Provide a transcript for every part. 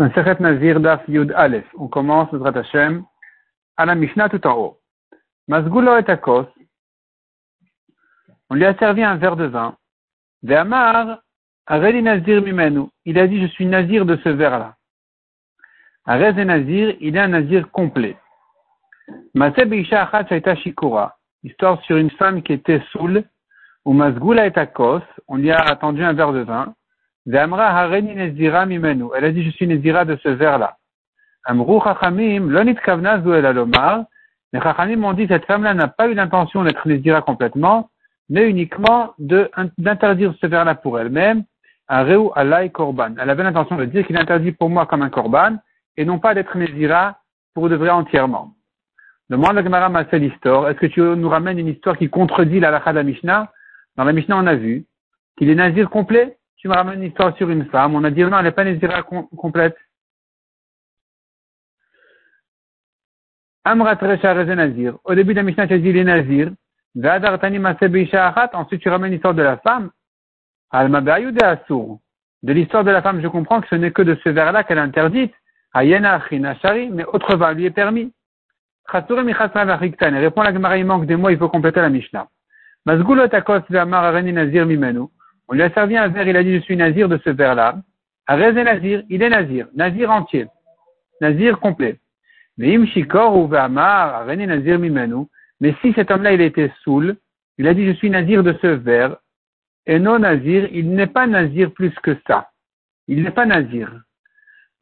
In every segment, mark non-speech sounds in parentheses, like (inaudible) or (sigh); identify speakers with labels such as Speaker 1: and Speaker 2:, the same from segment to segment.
Speaker 1: Nazir Daf Yud Aleph. On commence notre Hashem à la Mishnah tout en haut. Mazgulo et Akos. On lui a servi un verre de vin. Ve'amar Areli Nazir Mimenu. Il a dit, je suis Nazir de ce verre-là. Arez et Nazir, il est un Nazir complet. Maseb Isha Achat Shaita Shikura. Histoire sur une femme qui était saoule. Ou Mazgula et Akos. On lui a attendu un verre de vin. Elle a dit, je suis Nezira de ce verre-là. Amrou Chachamim, l'onit kavna el alomar. Les Chachamim ont dit, cette femme-là n'a pas eu l'intention d'être Nezira complètement, mais uniquement d'interdire ce verre-là pour elle-même. Areu alay korban. Elle avait l'intention de dire qu'il interdit pour moi comme un korban, et non pas d'être Nezira pour de vrai entièrement. Demande la Gemara Masel Est-ce que tu nous ramènes une histoire qui contredit la lacha de la Mishnah? Dans la Mishnah, on a vu qu'il est Nazir complet tu me ramènes une histoire sur une femme, on a dit non, elle n'est pas Nézira complète. Amrat Nazir. Au début de la Mishnah, tu as dit les Nazir. Ensuite, tu ramènes l'histoire de la femme. De l'histoire de la femme, je comprends que ce n'est que de ce vers-là qu'elle est interdite. Mais autre vin lui est permis. Répond la Gemara, il manque des mots, il faut compléter la Mishnah. Nazir Mimenu. On lui a servi un verre, il a dit je suis nazir de ce verre-là. Arez nazir, il est nazir, nazir entier, nazir complet. Mais imshikor ou v'amar, nazir mimenu. Mais si cet homme-là il était saoul, il a dit je suis nazir de ce verre, et non nazir, il n'est pas nazir plus que ça. Il n'est pas nazir.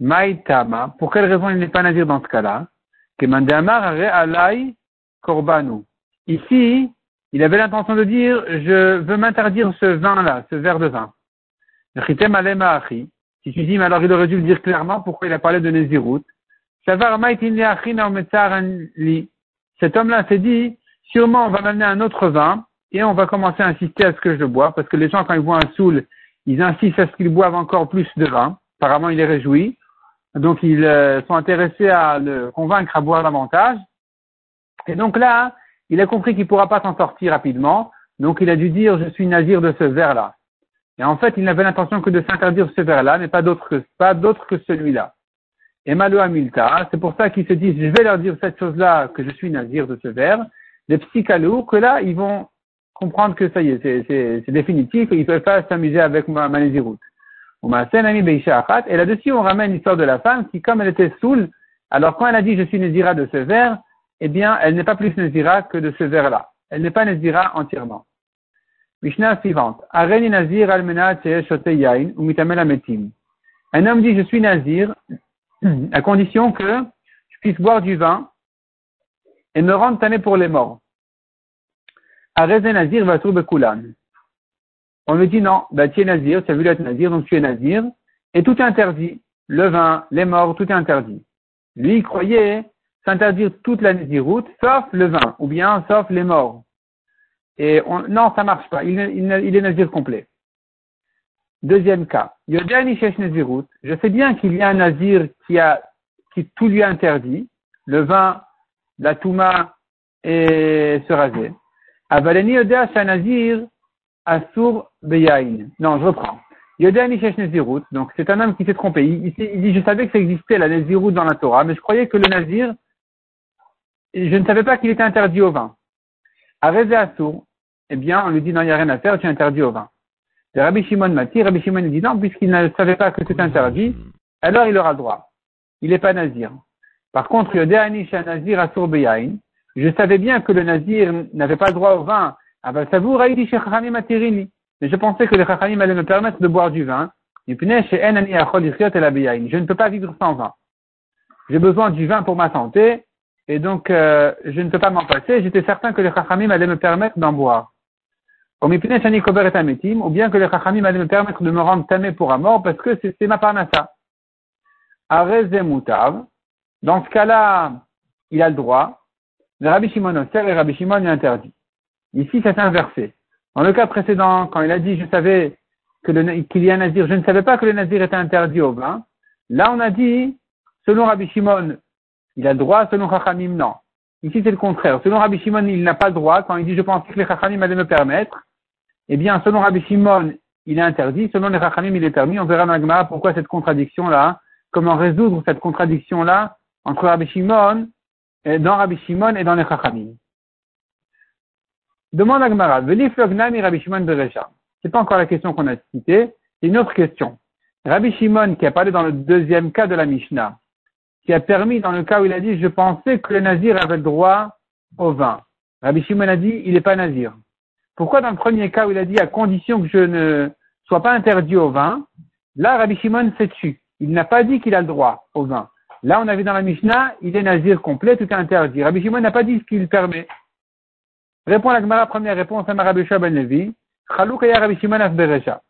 Speaker 1: Maïtama, pour quelle raison il n'est pas nazir dans ce cas-là? Que alay korbanu. Ici, il avait l'intention de dire, je veux m'interdire ce vin-là, ce verre de vin. Si tu dis, mais alors il aurait dû le dire clairement pourquoi il a parlé de Nézirut? Cet homme-là s'est dit, sûrement on va m'amener un autre vin et on va commencer à insister à ce que je bois, parce que les gens quand ils voient un soul, ils insistent à ce qu'ils boivent encore plus de vin. Apparemment il est réjoui. Donc ils euh, sont intéressés à le convaincre à boire davantage. Et donc là, il a compris qu'il ne pourra pas s'en sortir rapidement, donc il a dû dire je suis nazir de ce verre-là. Et en fait, il n'avait l'intention que de s'interdire ce verre-là, mais pas d'autre que, pas que celui-là. Et Malo Amilta, c'est pour ça qu'ils se disent je vais leur dire cette chose-là, que je suis nazir de ce verre. Les psychalous, que là, ils vont comprendre que ça y est, c'est, définitif, ils ne peuvent pas s'amuser avec ma, ma. Et là-dessus, on ramène l'histoire de la femme qui, comme elle était saoule, alors quand elle a dit je suis nazira de ce verre, eh bien, elle n'est pas plus Nazira que de ce verre-là. Elle n'est pas Nazira entièrement. Mishnah suivante. Nazir ou. Un homme dit, je suis Nazir, (clears throat) à condition que je puisse boire du vin et me rendre tanné pour les morts. Areze Nazir va bekulan. On me dit non, bah, tu es Nazir, tu as vu l'être Nazir, donc tu es Nazir, et tout est interdit. Le vin, les morts, tout est interdit. Lui, il croyait s'interdire toute la route, sauf le vin, ou bien sauf les morts. Et on, non, ça marche pas. Il, est nazir complet. Deuxième cas. Je sais bien qu'il y a un nazir qui a, qui tout lui a interdit. Le vin, la touma et se raser. Avaleni Yodea un nazir asur beyain. Non, je reprends. Donc, c'est un homme qui s'est trompé. Il, il, dit, je savais que ça existait, la naziroute dans la Torah, mais je croyais que le nazir, je ne savais pas qu'il était interdit au vin. À Sour, eh bien, on lui dit non, il n'y a rien à faire, tu es interdit au vin. De Rabbi Shimon Mati, Rabbi Shimon dit non, puisqu'il ne savait pas que c'était interdit, alors il aura droit. Il n'est pas nazir. Par contre, Nazir Asur Beyain, je savais bien que le nazir n'avait pas le droit au vin. Ah ben, Mais je pensais que les chachamim allaient me permettre de boire du vin. Je ne peux pas vivre sans vin. J'ai besoin du vin pour ma santé, et donc euh, je ne peux pas m'en passer. J'étais certain que les chachamim allaient me permettre d'en boire. Ou bien que les chachamim allaient me permettre de me rendre tamé pour un mort parce que c'est ma parnassa. Arezemutav. Dans ce cas-là, il a le droit. Le Rabbi Shimon et Rabbi Shimon est interdit. Ici, c'est inversé. Dans le cas précédent, quand il a dit, je savais qu'il y a un nazir, je ne savais pas que le nazir était interdit au vin. Là, on a dit, selon Rabbi Shimon, il a droit, selon Chachamim, non. Ici, c'est le contraire. Selon Rabbi Shimon, il n'a pas droit. Quand il dit, je pense que les Chachamim allaient me permettre, eh bien, selon Rabbi Shimon, il est interdit. Selon les Chachamim, il est permis. On verra dans pourquoi cette contradiction-là comment résoudre cette contradiction-là entre Rabbi Shimon, et dans Rabbi Shimon et dans les Chachamim. Demande à Gemara, Flognami Rabbi Shimon Berecha. C'est pas encore la question qu'on a citée, c'est une autre question. Rabbi Shimon, qui a parlé dans le deuxième cas de la Mishnah, qui a permis dans le cas où il a dit, je pensais que le nazir avait le droit au vin. Rabbi Shimon a dit, il n'est pas nazir. Pourquoi dans le premier cas où il a dit, à condition que je ne sois pas interdit au vin, là, Rabbi Shimon s'est tu. Il n'a pas dit qu'il a le droit au vin. Là, on a vu dans la Mishnah, il est nazir complet, tout est interdit. Rabbi Shimon n'a pas dit ce qu'il permet. Répond la Gemara, première réponse à Rabbi Ben Levi. Rabbi Shimon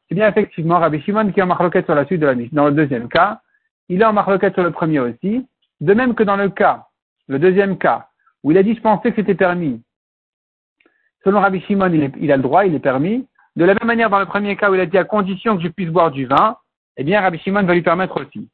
Speaker 1: C'est bien effectivement Rabbi Shimon qui en marloquette sur la suite de la Mishnah. Dans le deuxième cas, il est en marloquette sur le premier aussi. De même que dans le cas, le deuxième cas, où il a pensais que c'était permis. Selon Rabbi Shimon, il, a le droit, il est permis. De la même manière, dans le premier cas où il a dit à condition que je puisse boire du vin, eh bien Rabbi Shimon va lui permettre aussi.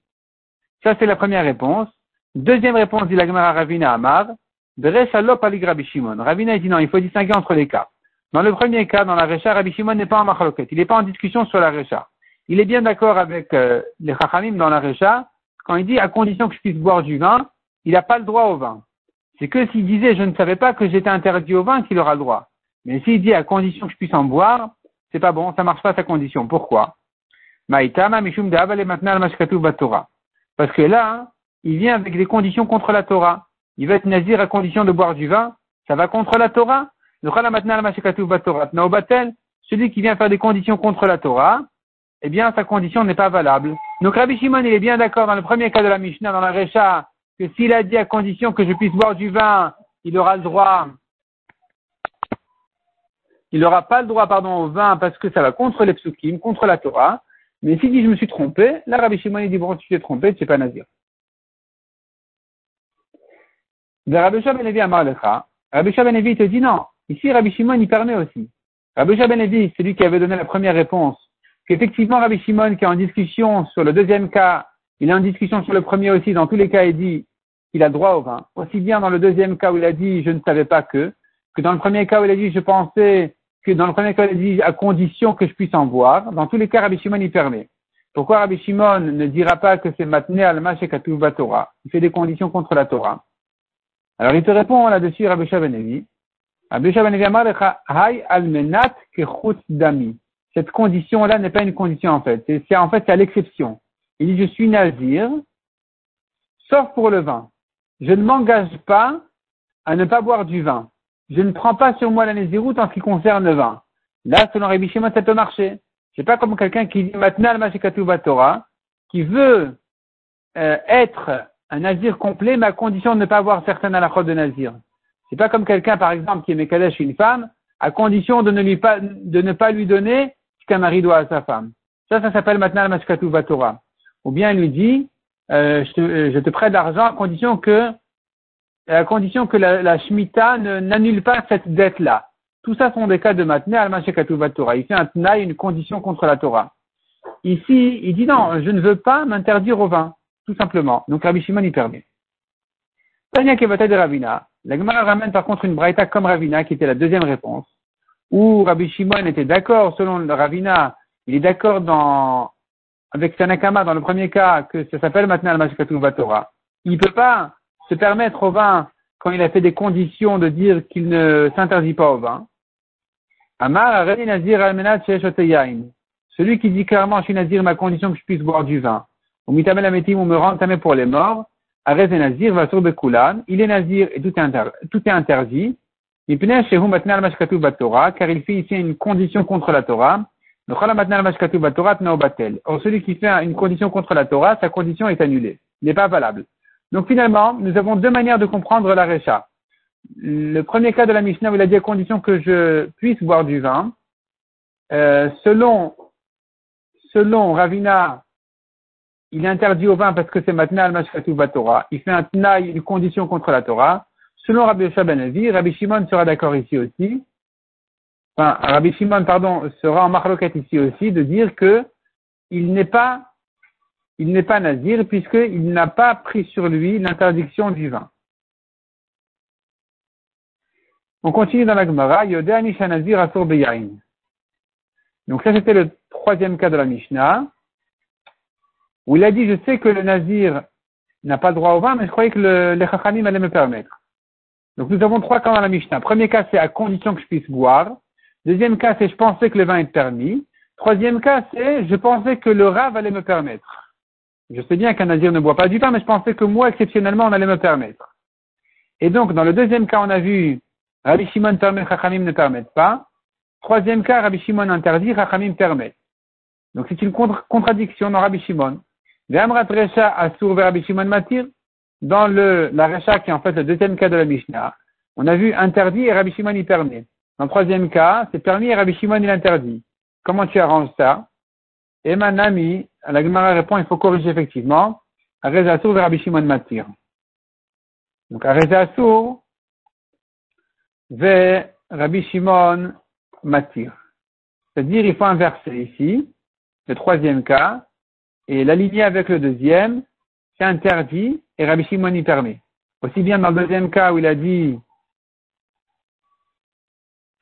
Speaker 1: Ça, c'est la première réponse. Deuxième réponse, dit la Gemara Ravina Amar. Bereshalop ali Rabbi Shimon. Ravina dit non, il faut distinguer entre les cas. Dans le premier cas, dans la Recha, Rabbi Shimon n'est pas en machloket. Il n'est pas en discussion sur la Recha. Il est bien d'accord avec euh, les Chachamim dans la Recha quand il dit à condition que je puisse boire du vin, il n'a pas le droit au vin. C'est que s'il disait je ne savais pas que j'étais interdit au vin qu'il aura le droit. Mais s'il dit à condition que je puisse en boire, c'est pas bon, ça marche pas sa condition. Pourquoi? Maïtama batora. Parce que là, il vient avec des conditions contre la Torah. Il va être nazir à condition de boire du vin. Ça va contre la Torah. Celui qui vient faire des conditions contre la Torah, eh bien, sa condition n'est pas valable. Donc, Rabbi Shimon, il est bien d'accord dans le premier cas de la Mishnah, dans la Recha, que s'il a dit à condition que je puisse boire du vin, il aura le droit, il n'aura pas le droit, au vin parce que ça va contre les psukim, contre la Torah. Mais s'il dit je me suis trompé, là Rabbi Shimon il dit bon tu t'es trompé, tu n'es pas nazir. Rabbi Shabenevi à Marlecha, Rabbi Shabenevi te dit non. Ici Rabbi Shimon il permet aussi. Rabbi Shabenevi, c'est lui qui avait donné la première réponse, qu'effectivement Rabbi Shimon qui est en discussion sur le deuxième cas, il est en discussion sur le premier aussi, dans tous les cas il dit qu'il a droit au vin. Aussi bien dans le deuxième cas où il a dit je ne savais pas que, que dans le premier cas où il a dit je pensais que dans le premier cas, il dit à condition que je puisse en boire. Dans tous les cas, Rabbi Shimon y permet. Pourquoi Rabbi Shimon ne dira pas que c'est matné al et Torah? Il fait des conditions contre la Torah. Alors il te répond là-dessus, Rabbi Shabanevi. Rabbi Shabanevi amar hay al menat dami. Cette condition-là n'est pas une condition en fait. C'est en fait à l'exception. Il dit je suis nazir, sauf pour le vin. Je ne m'engage pas à ne pas boire du vin je ne prends pas sur moi la Nézirut en ce qui concerne le vin. Là, selon Rabbi Shimon, ça peut marcher. C'est pas comme quelqu'un qui dit maintenant le Torah, qui veut euh, être un nazir complet, mais à condition de ne pas avoir certaines halachot de nazir. C'est pas comme quelqu'un, par exemple, qui est Mekadesh une femme, à condition de ne, lui pas, de ne pas lui donner qu'un mari doit à sa femme. Ça, ça s'appelle maintenant le Torah. Ou bien il lui dit, euh, je, te, euh, je te prête l'argent à condition que à condition que la, la Shemitah n'annule pas cette dette-là. Tout ça sont des cas de matne al Torah. Il fait un tnaï, une condition contre la Torah. Ici, il dit non, je ne veux pas m'interdire au vin, tout simplement. Donc Rabbi Shimon y permet. Tanya Kevata de Ravina. La Gemara ramène par contre une braïta comme Ravina, qui était la deuxième réponse, où Rabbi Shimon était d'accord, selon Ravina, il est d'accord dans, avec Sanakama dans le premier cas, que ça s'appelle maintenant al Torah. Il ne peut pas se permettre au vin, quand il a fait des conditions de dire qu'il ne s'interdit pas au vin. Amar Nazir Celui qui dit clairement, je suis Nazir, ma condition que je puisse boire du vin. Ou ametim, ou me rend pour les morts. Arrête Nazir, va sur Il est Nazir et tout est interdit. Car il fait ici une condition contre la Torah. Or, celui qui fait une condition contre la Torah, sa condition est annulée. Il n'est pas valable. Donc finalement, nous avons deux manières de comprendre la Recha. Le premier cas de la Mishnah où il a dit à condition que je puisse boire du vin. Euh, selon, selon Ravina, il interdit au vin parce que c'est maintenant al Torah. Il fait un tnaï, une condition contre la Torah. Selon Rabbi Shaban Rabbi Shimon sera d'accord ici aussi. Enfin, Rabbi Shimon, pardon, sera en marloquette ici aussi de dire que il n'est pas il n'est pas nazir puisqu'il n'a pas pris sur lui l'interdiction du vin. On continue dans la Gemara, Yodani Nazir Asur Beyain. Donc ça c'était le troisième cas de la Mishnah. où il a dit, je sais que le nazir n'a pas droit au vin, mais je croyais que le, les chachamim allaient me permettre. Donc nous avons trois cas dans la Mishnah. Premier cas, c'est à condition que je puisse boire. Deuxième cas, c'est je pensais que le vin est permis. Troisième cas, c'est je pensais que le rave allait me permettre. Je sais bien qu'un nazir ne boit pas du vin, mais je pensais que moi, exceptionnellement, on allait me permettre. Et donc, dans le deuxième cas, on a vu Rabbi Shimon permet, Chachamim ne permettent pas. Troisième cas, Rabbi Shimon interdit, Chachamim permet. Donc c'est une contradiction dans Rabbi Shimon. Asur Rabbi Shimon Matir. Dans le, la qui est en fait le deuxième cas de la Mishnah, on a vu interdit et Rabbi Shimon y permet. Dans le troisième cas, c'est permis et Rabbi Shimon il interdit. Comment tu arranges ça? Et ma Nami, la Gemara répond, il faut corriger effectivement. Areza Asur Rabbi Shimon Matir. Donc Areza vers Rabbi Shimon Matir. C'est-à-dire, il faut inverser ici, le troisième cas, et l'aligner avec le deuxième, c'est interdit, et Rabbi Shimon y permet. Aussi bien dans le deuxième cas où il a dit,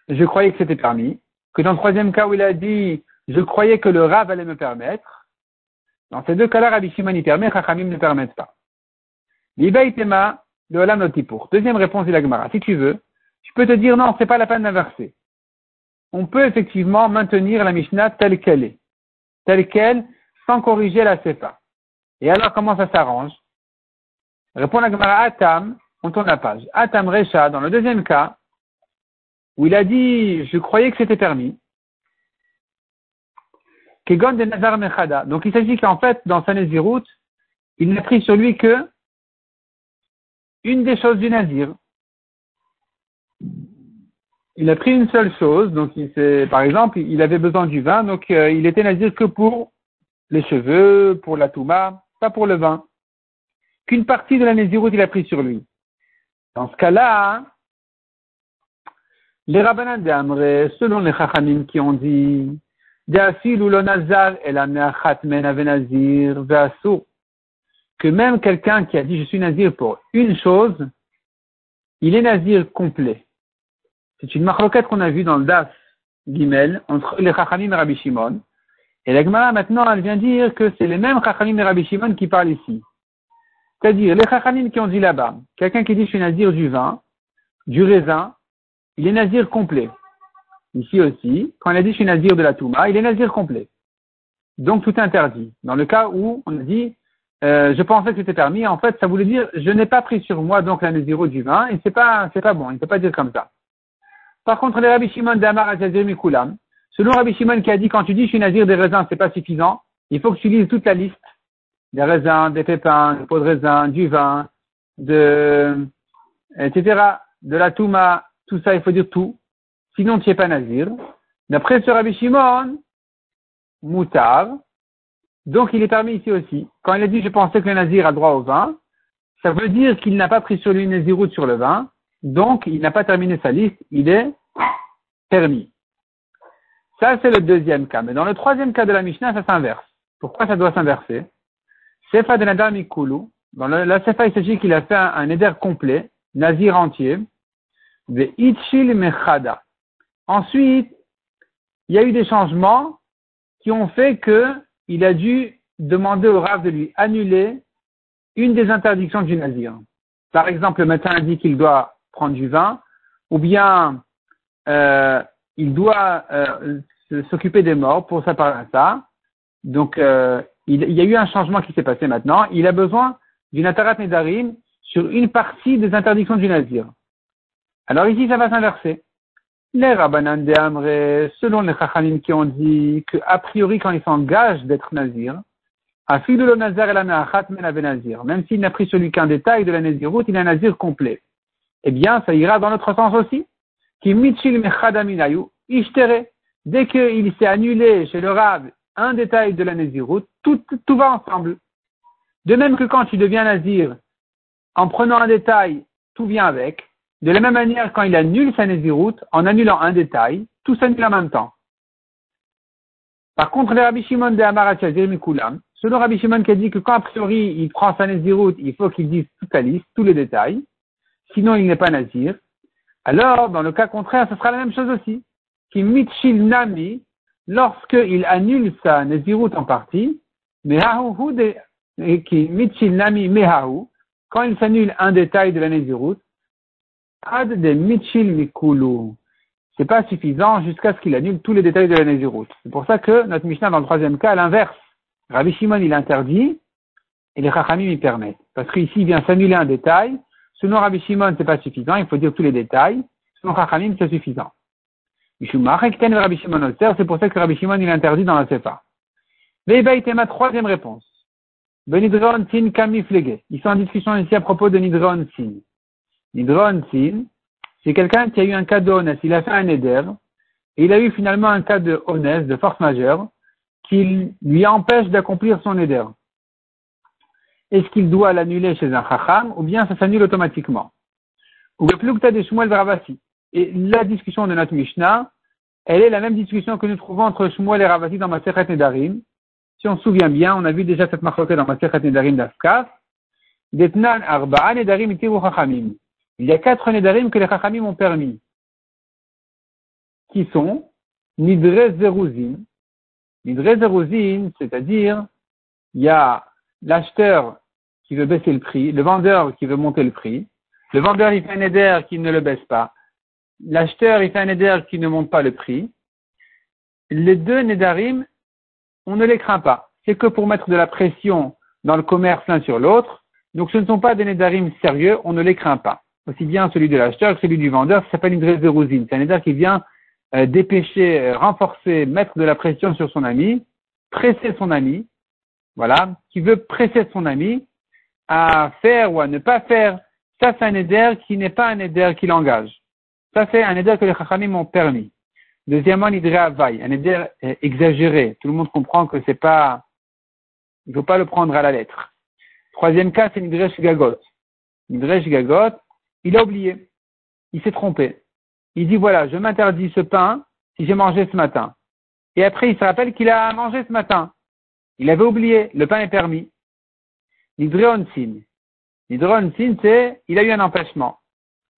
Speaker 1: je croyais que c'était permis, que dans le troisième cas où il a dit, je croyais que le Rav allait me permettre, dans ces deux cas-là, Rabbi Shimon y permet, Chachamim ne permettent pas. Tema de Olam. Deuxième réponse de la Gemara. Si tu veux, je peux te dire non, c'est pas la peine d'inverser. On peut effectivement maintenir la Mishnah telle qu'elle est, telle qu'elle, sans corriger la Sefa. Et alors, comment ça s'arrange? Répond la Gemara Atam, on tourne la page. Atam Recha, dans le deuxième cas, où il a dit, je croyais que c'était permis. Kegon de Nazar Mechada. Donc il s'agit qu'en fait, dans sa Nézirut, il n'a pris sur lui que une des choses du Nazir il a pris une seule chose, donc il par exemple, il avait besoin du vin, donc euh, il était nazir que pour les cheveux, pour la touma, pas pour le vin. Qu'une partie de la naziroute il a pris sur lui. Dans ce cas-là, les rabbanans d'Amre, selon les chachamim qui ont dit, que même quelqu'un qui a dit je suis nazir pour une chose, il est nazir complet. C'est une marloquette qu'on a vue dans le Das Gimel entre les Chachamim et Rabbi Shimon. Et la Gemara maintenant, elle vient dire que c'est les mêmes Chachamim et Rabbi Shimon qui parlent ici. C'est-à-dire, les Chachamim qui ont dit là-bas, quelqu'un qui dit je suis nazir du vin, du raisin, il est nazir complet. Ici aussi, quand il a dit je suis nazir de la Touma, il est nazir complet. Donc tout est interdit. Dans le cas où on a dit euh, je pensais que c'était permis, en fait ça voulait dire je n'ai pas pris sur moi donc la naziro du vin et c'est pas c'est pas bon, il ne peut pas dire comme ça. Par contre, les Rabbi Shimon d'Amar Mikulam, selon Rabbi Shimon qui a dit quand tu dis je suis nazir des raisins, c'est pas suffisant, il faut que tu lises toute la liste des raisins, des pépins, des pots de raisin, du vin, de, etc., de la touma, tout ça, il faut dire tout. Sinon, tu n'es pas nazir. D'après ce Rabbi Shimon, moutar, donc il est permis ici aussi. Quand il a dit je pensais que le nazir a droit au vin, ça veut dire qu'il n'a pas pris sur lui une naziroute sur le vin, donc, il n'a pas terminé sa liste, il est permis. Ça, c'est le deuxième cas. Mais dans le troisième cas de la Mishnah, ça s'inverse. Pourquoi ça doit s'inverser? Sefa de Nadar Mikulu. Dans la Sefa, il s'agit qu'il a fait un, éder complet, nazir entier, de Itchil Mechada. Ensuite, il y a eu des changements qui ont fait qu'il a dû demander au Rav de lui annuler une des interdictions du nazir. Par exemple, le médecin a dit qu'il doit prendre du vin, ou bien euh, il doit euh, s'occuper des morts pour par ça. Donc euh, il, y a eu un changement qui s'est passé maintenant. Il a besoin d'une atarat nedarim sur une partie des interdictions du nazir. Alors ici, ça va s'inverser. Les rabbanan de selon les chachanim qui ont dit que a priori, quand il s'engage d'être nazir, le nazir et la nazir. Même s'il n'a pris celui qu'un détail de la naziroute, il est un nazir complet eh bien, ça ira dans notre sens aussi. Qui ishtere. Dès qu'il s'est annulé chez le Rav un détail de la Nézirut, tout, tout va ensemble. De même que quand tu deviens Nazir, en prenant un détail, tout vient avec. De la même manière, quand il annule sa Nézirut, en annulant un détail, tout s'annule en même temps. Par contre, le Rabbi Shimon de Amaratia Mikulam, selon Rabbi Shimon qui a dit que quand a priori il prend sa Nézirut, il faut qu'il dise toute la liste, tous les détails, sinon il n'est pas nazir, alors dans le cas contraire, ce sera la même chose aussi. Qui mitchil nami, lorsqu'il annule sa naziroute en partie, quand il s'annule un détail de la Nézirut, ad de Mitchil Mikulu. C'est pas suffisant jusqu'à ce qu'il annule tous les détails de la Nézirut. C'est pour ça que notre Mishnah, dans le troisième cas, à l'inverse. Rabbi Shimon, il interdit, et les Chachamim, y permettent. Parce qu'ici, il vient s'annuler un détail. Selon Rabbi Shimon, c'est pas suffisant, il faut dire tous les détails. Selon Chachamim, c'est suffisant. C'est pour ça que Rabbi Shimon, il interdit dans la Sefa. ma troisième réponse. Benidron Sin Kamiflege. Ils sont en discussion ici à propos de Nidron Sin. Nidron Sin, c'est quelqu'un qui a eu un cas de honnête. Il a fait un éder, et il a eu finalement un cas de honnête, de force majeure, qui lui empêche d'accomplir son éder. Est-ce qu'il doit l'annuler chez un chacham, ou bien ça s'annule automatiquement? Ou le plus de Shmuel Ravasi. Et la discussion de notre Mishnah, elle est la même discussion que nous trouvons entre Shmuel et Ravasi dans Masechet Nedarim. Si on se souvient bien, on a vu déjà cette marque dans Masechet Nedarim d'Afkaf. Detnan Arba'a Nedarim Chachamim. Il y a quatre Nedarim que les Chachamim ont permis. Qui sont Nidre Zeruzin. Nidre Zeruzin, c'est-à-dire, il y a l'acheteur qui veut baisser le prix, le vendeur qui veut monter le prix. Le vendeur, il fait un éder qui ne le baisse pas. L'acheteur, il fait un éder qui ne monte pas le prix. Les deux Nedarim, on ne les craint pas. C'est que pour mettre de la pression dans le commerce l'un sur l'autre. Donc ce ne sont pas des Nedarim sérieux, on ne les craint pas. Aussi bien celui de l'acheteur que celui du vendeur, ça s'appelle une de rousine. C'est un éder qui vient euh, dépêcher, euh, renforcer, mettre de la pression sur son ami, presser son ami, voilà, qui veut presser son ami à faire ou à ne pas faire. Ça, c'est un éder qui n'est pas un éder qui l'engage. Ça, c'est un éder que les Chachamim ont permis. Deuxièmement, l'idré avaï, un éder exagéré. Tout le monde comprend que c'est pas, il faut pas le prendre à la lettre. Troisième cas, c'est l'idré shigagot. L'idré shigagot, il a oublié. Il s'est trompé. Il dit voilà, je m'interdis ce pain si j'ai mangé ce matin. Et après, il se rappelle qu'il a mangé ce matin. Il avait oublié. Le pain est permis. L'idré onsin. C'est, il a eu un empêchement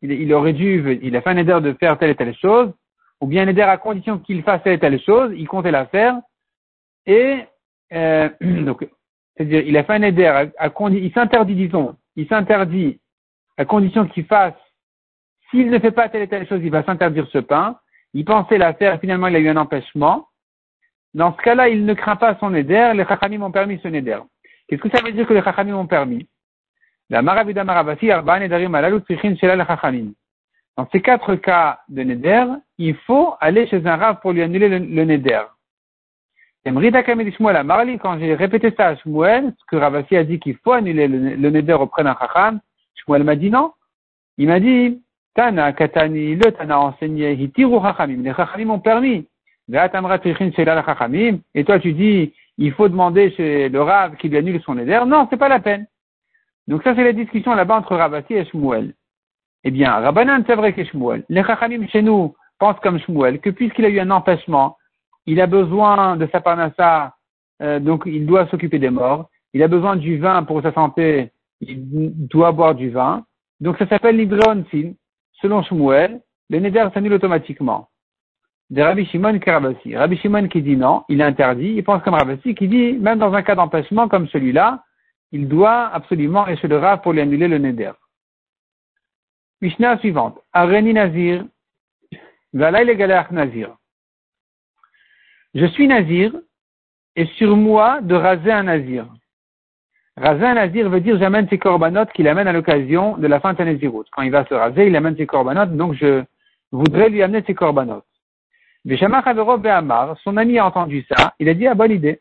Speaker 1: il, aurait dû, il a fait un éder de faire telle et telle chose, ou bien un éder à condition qu'il fasse telle et telle chose, il comptait la faire, et euh, (clears throat) donc, c'est-à-dire, il a fait un éder à, à il s'interdit, disons, il s'interdit à condition qu'il fasse, s'il ne fait pas telle et telle chose, il va s'interdire ce pain, il pensait la faire, finalement il a eu un empêchement, dans ce cas-là, il ne craint pas son éder, les chachamim ont permis son éder. Qu'est-ce que ça veut dire que les chachamim ont permis? Dans ces quatre cas de Neder, il faut aller chez un rave pour lui annuler le, le Neder. Quand j'ai répété ça à Shmuel, ce que Ravasi a dit qu'il faut annuler le, le Neder auprès d'un Chacham, Shmuel m'a dit non. Il m'a dit, Tana, Katani, le Tana enseigné, Hitiru Chachamim. Les Chachamim ont permis. Et toi tu dis, il faut demander chez le Rav qui lui annule son Neder. Non, c'est pas la peine. Donc ça, c'est la discussion là-bas entre Rabati et Shmuel. Eh bien, Rabbanan, c'est vrai que Shmuel. Les Chachamim chez nous pensent comme Shmuel, que puisqu'il a eu un empêchement, il a besoin de sa parnassa, euh, donc il doit s'occuper des morts, il a besoin du vin pour sa santé, il doit boire du vin. Donc ça s'appelle l'Ibreon Sin. Selon Shmuel, le Neder s'annule automatiquement. De Rabbi Shimon Rabbi Shimon qui dit non, il interdit, il pense comme Rabbi qui dit, même dans un cas d'empêchement comme celui-là, il doit absolument aller chez le pour lui annuler le Neder. Mishnah suivante. Areni Nazir, Nazir. Je suis Nazir, et sur moi de raser un Nazir. Raser un Nazir veut dire j'amène ses corbanotes qu'il amène à l'occasion de la fin de Nazirut. Quand il va se raser, il amène ses corbanotes, donc je voudrais lui amener ses corbanotes. Son ami a entendu ça, il a dit, ah, bonne idée.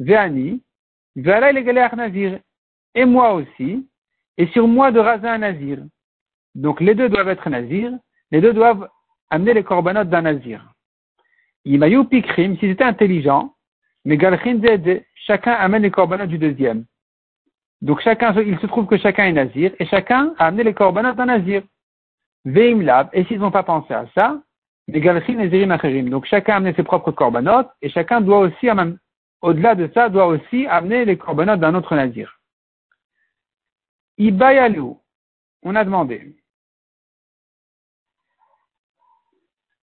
Speaker 1: Veani, Nazir. Et moi aussi. Et sur moi de raser un Nazir. Donc les deux doivent être Nazir. Les deux doivent amener les corbanotes d'un Nazir. Imayu Pikrim, s'ils étaient intelligents, mais chacun amène les corbanotes du deuxième. Donc chacun, il se trouve que chacun est Nazir, et chacun a amené les corbanotes d'un Nazir. Veimlab, et s'ils n'ont pas pensé à ça, les Nazirim Donc chacun a amené ses propres corbanotes, et chacun doit aussi, au-delà de ça, doit aussi amener les corbanotes d'un autre nazir. Ibayalu, on a demandé.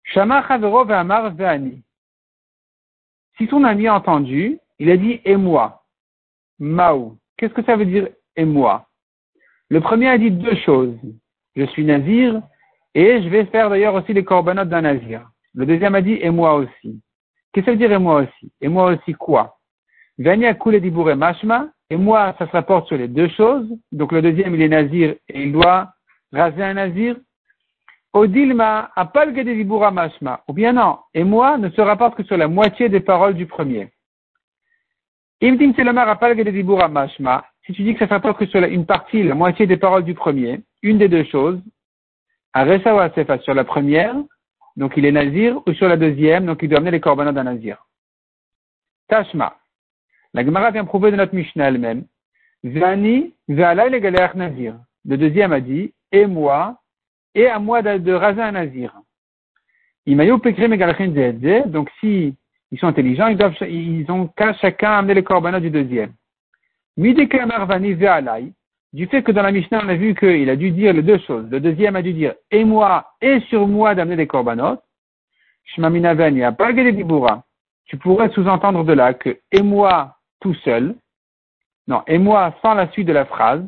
Speaker 1: Shama Amar Si ton ami a entendu, il a dit et moi? Maou. Qu'est-ce que ça veut dire et moi? Le premier a dit deux choses. Je suis nazir et je vais faire d'ailleurs aussi les corbanotes d'un nazir. Le deuxième a dit et moi aussi. Qu'est-ce que ça veut dire et moi aussi? Et moi aussi quoi? Vani a coulé et mashma et moi ça se rapporte sur les deux choses. Donc le deuxième il est nazir et il doit raser un nazir. Odilma apal dibura mashma. Ou bien non, et moi ne se rapporte que sur la moitié des paroles du premier. Imdim Selamar apal dibura mashma. Si tu dis que ça se rapporte que sur une partie, la moitié des paroles du premier, une des deux choses, à Sefa sur la première, donc il est nazir, ou sur la deuxième, donc il doit amener les corbanotes d'un nazir. Tashma. La Gemara vient prouver de notre Mishnah elle-même. Zani, Zalai le nazir. Le deuxième a dit, et moi, et à moi de, raser un nazir. Donc si ils sont intelligents, ils doivent, ils ont qu'à chacun amener les corbanotes du deuxième. Du fait que dans la Mishnah, on a vu qu'il a dû dire les deux choses. Le deuxième a dû dire, et moi, et sur moi d'amener des corbanotes. Tu pourrais sous-entendre de là que, et moi, tout seul. Non, et moi, sans la suite de la phrase.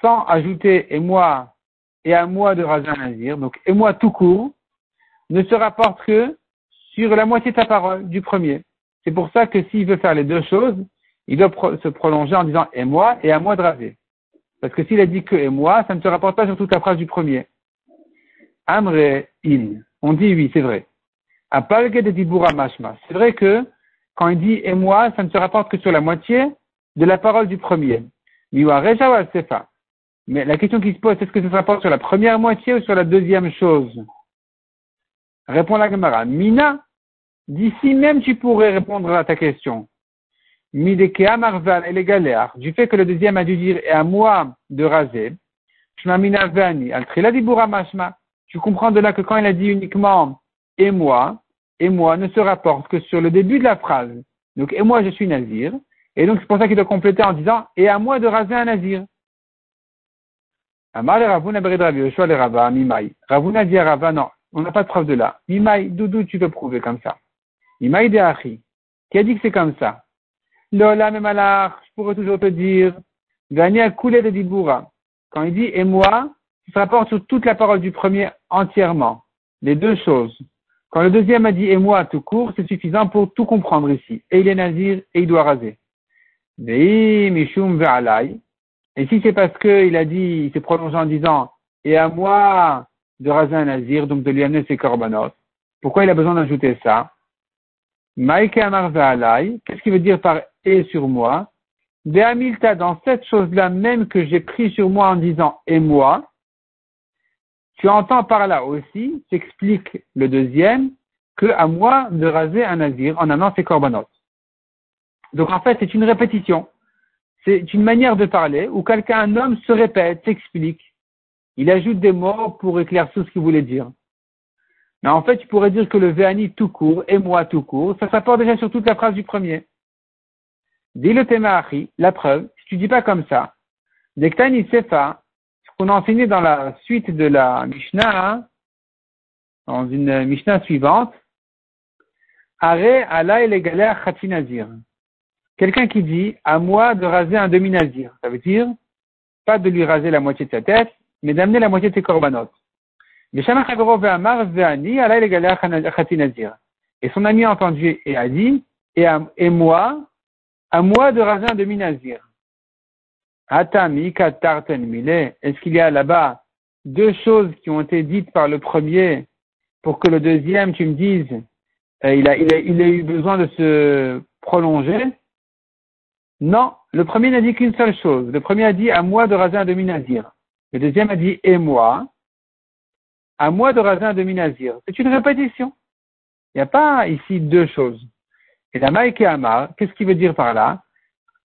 Speaker 1: Sans ajouter, et moi, et à moi de raser un nazir. Donc, et moi, tout court, ne se rapporte que sur la moitié de ta parole, du premier. C'est pour ça que s'il veut faire les deux choses, il doit se prolonger en disant et moi et à moi de raser. Parce que s'il a dit que et moi, ça ne se rapporte pas sur toute la phrase du premier. Amre in. On dit oui, c'est vrai. de dibura mashma. C'est vrai que quand il dit et moi, ça ne se rapporte que sur la moitié de la parole du premier. Mais la question qui se pose, est-ce que ça se rapporte sur la première moitié ou sur la deuxième chose? Répond la Gemara. Mina, d'ici même tu pourrais répondre à ta question. Midekea Marval et du fait que le deuxième a dû dire et à moi de raser, tu comprends de là que quand il a dit uniquement et moi, et moi ne se rapporte que sur le début de la phrase. Donc, et moi je suis nazir. Et donc, c'est pour ça qu'il doit compléter en disant, et à moi de raser un nazir. Amar Ravuna Ravuna dit à Rava, non, on n'a pas de preuve de là. Mimai, d'où tu peux prouver comme ça? Mimai de Achi. Qui a dit que c'est comme ça? Lola Memalach, je pourrais toujours te dire, gagner à couler de Diboura. Quand il dit et moi, il se rapporte sur toute la parole du premier entièrement. Les deux choses. Quand le deuxième a dit et moi tout court, c'est suffisant pour tout comprendre ici. Et il est nazir et il doit raser. Et si c'est parce qu'il a dit, il s'est prolongé en disant et à moi de raser un nazir, donc de lui amener ses corbanotes, pourquoi il a besoin d'ajouter ça? Maïke Amar qu'est-ce qu'il veut dire par et sur moi. Hamilta, dans cette chose-là même que j'ai pris sur moi en disant et moi, tu entends par là aussi, s'explique le deuxième, que à moi de raser un nazir en amenant ses corbanotes. Donc en fait, c'est une répétition. C'est une manière de parler où quelqu'un, un homme, se répète, s'explique. Il ajoute des mots pour éclaircir ce qu'il voulait dire. Mais en fait, tu pourrais dire que le Véani tout court et moi tout court, ça s'apporte déjà sur toute la phrase du premier. Dis le Temahari, la preuve, si tu dis pas comme ça, Dektani Sefa, ce qu'on a enseigné dans la suite de la Mishnah, dans une Mishnah suivante, Are et galères Nazir. Quelqu'un qui dit à moi de raser un demi-nazir. Ça veut dire pas de lui raser la moitié de sa tête, mais d'amener la moitié de ses corbanotes. Et son ami a entendu et a dit, et moi, à moi de raser un demi-nazir. Est-ce qu'il y a là-bas deux choses qui ont été dites par le premier pour que le deuxième, tu me dises, euh, il a eu besoin de se prolonger? Non, le premier n'a dit qu'une seule chose. Le premier a dit à moi de raser un demi-nazir. Le deuxième a dit et moi, à moi de raser un demi-nazir. C'est une répétition. Il n'y a pas ici deux choses. Et la Maïke Amar, qu'est-ce qu'il veut dire par là?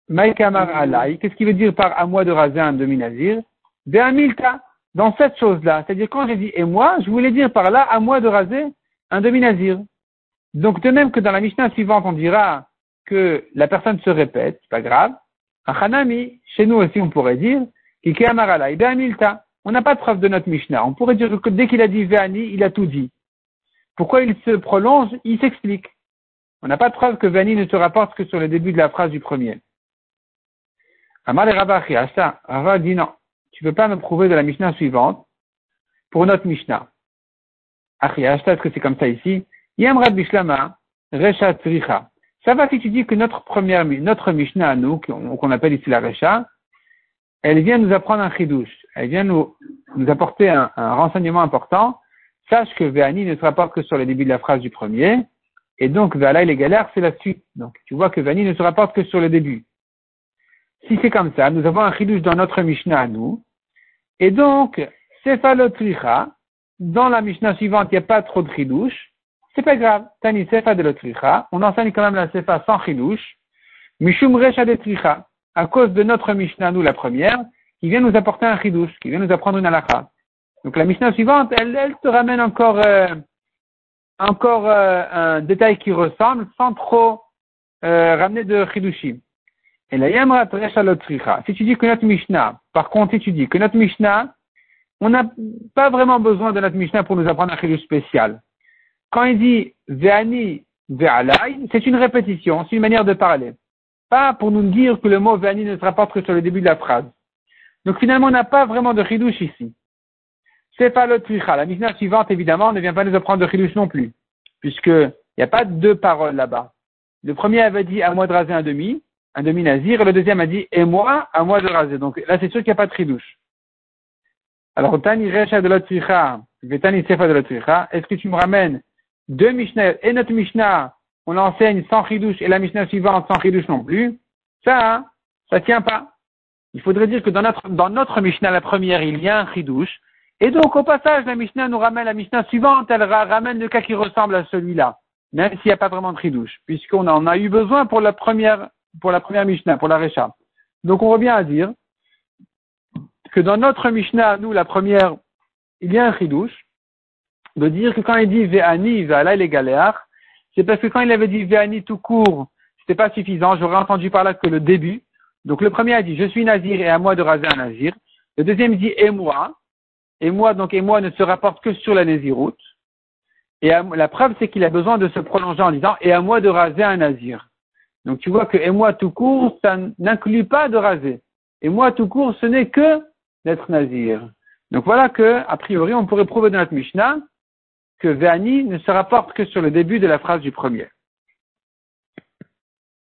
Speaker 1: Maïke Amar Alay, qu'est-ce qu'il veut dire par à moi de raser un demi-nazir Milta, dans cette chose-là. C'est-à-dire quand j'ai dit et moi, je voulais dire par là à moi de raser un demi-nazir. Donc de même que dans la Mishnah suivante, on dira que la personne se répète, c'est pas grave. Hanami, chez nous aussi on pourrait dire, Kike Amar Alay, Milta. On n'a pas de preuve de notre Mishnah. On pourrait dire que dès qu'il a dit Véani, il a tout dit. Pourquoi il se prolonge? Il s'explique. On n'a pas de preuve que Vani ne se rapporte que sur le début de la phrase du premier. Amal et Rabba ça. Rabba dit non. Tu ne peux pas me prouver de la Mishnah suivante pour notre Mishnah. Achiashta, est-ce que c'est comme ça ici? Yamrad Bishlama, Recha Tzricha. Ça va si tu dis que notre première, notre Mishnah à nous, qu'on appelle ici la Recha, elle vient nous apprendre un chidouche. Elle vient nous, apporter un, renseignement important. Sache que Véani ne sera pas que sur le début de la phrase du premier. Et donc, Véala et les galères, c'est la suite. Donc, tu vois que Véani ne se rapporte que sur le début. Si c'est comme ça, nous avons un chidouche dans notre Mishnah à nous. Et donc, Sefalotricha, dans la Mishnah suivante, il n'y a pas trop de chidouche. C'est pas grave. Tani Sefa de l'Otricha. On enseigne quand même la Sefa sans chidouche. Mishum Recha de Tricha à cause de notre Mishnah, nous la première, qui vient nous apporter un chidouche, qui vient nous apprendre une halakha. Donc la Mishnah suivante, elle, elle te ramène encore, euh, encore euh, un détail qui ressemble, sans trop euh, ramener de chidushim. Et la yamra Si tu dis que notre Mishnah, par contre, si tu dis que notre Mishnah, on n'a pas vraiment besoin de notre Mishnah pour nous apprendre un chidouche spécial. Quand il dit ve'ani ve'alai, c'est une répétition, c'est une manière de parler. Pas pour nous dire que le mot Vani ne se rapporte que sur le début de la phrase. Donc finalement, on n'a pas vraiment de chidouche ici. C'est pas le tricha. La Mishnah suivante, évidemment, ne vient pas nous apprendre de chidouche non plus. Puisqu'il n'y a pas deux paroles là-bas. Le premier avait dit à moi de raser un demi, un demi nazir, et le deuxième a dit et moi, à moi de raser. Donc là, c'est sûr qu'il n'y a pas de chidouche. Alors, Tani Recha de l'Otricha, Vetani Sefa de l'Otricha, est-ce que tu me ramènes deux Mishnah et notre Mishnah on l'enseigne sans chidouche et la Mishnah suivante sans chidouche non plus, ça, hein, ça tient pas. Il faudrait dire que dans notre, dans notre Mishnah, la première, il y a un chidouche. Et donc, au passage, la Mishnah nous ramène la Mishnah suivante, elle ramène le cas qui ressemble à celui-là. Même s'il n'y a pas vraiment de chidouche. Puisqu'on en a eu besoin pour la première, pour la première Mishnah, pour la Recha. Donc, on revient à dire que dans notre Mishnah, nous, la première, il y a un chidouche. De dire que quand il dit Ve'ani, Ve'alai les galéar, c'est parce que quand il avait dit Véani tout court, c'était pas suffisant. J'aurais entendu par là que le début. Donc le premier a dit Je suis nazir et à moi de raser un nazir. Le deuxième dit Et moi. Et moi, donc et moi ne se rapporte que sur la naziroute. Et la preuve, c'est qu'il a besoin de se prolonger en disant Et à moi de raser un nazir. Donc tu vois que et moi tout court, ça n'inclut pas de raser. Et moi tout court, ce n'est que d'être nazir. Donc voilà que, a priori, on pourrait prouver dans notre Mishnah que Véani ne se rapporte que sur le début de la phrase du premier.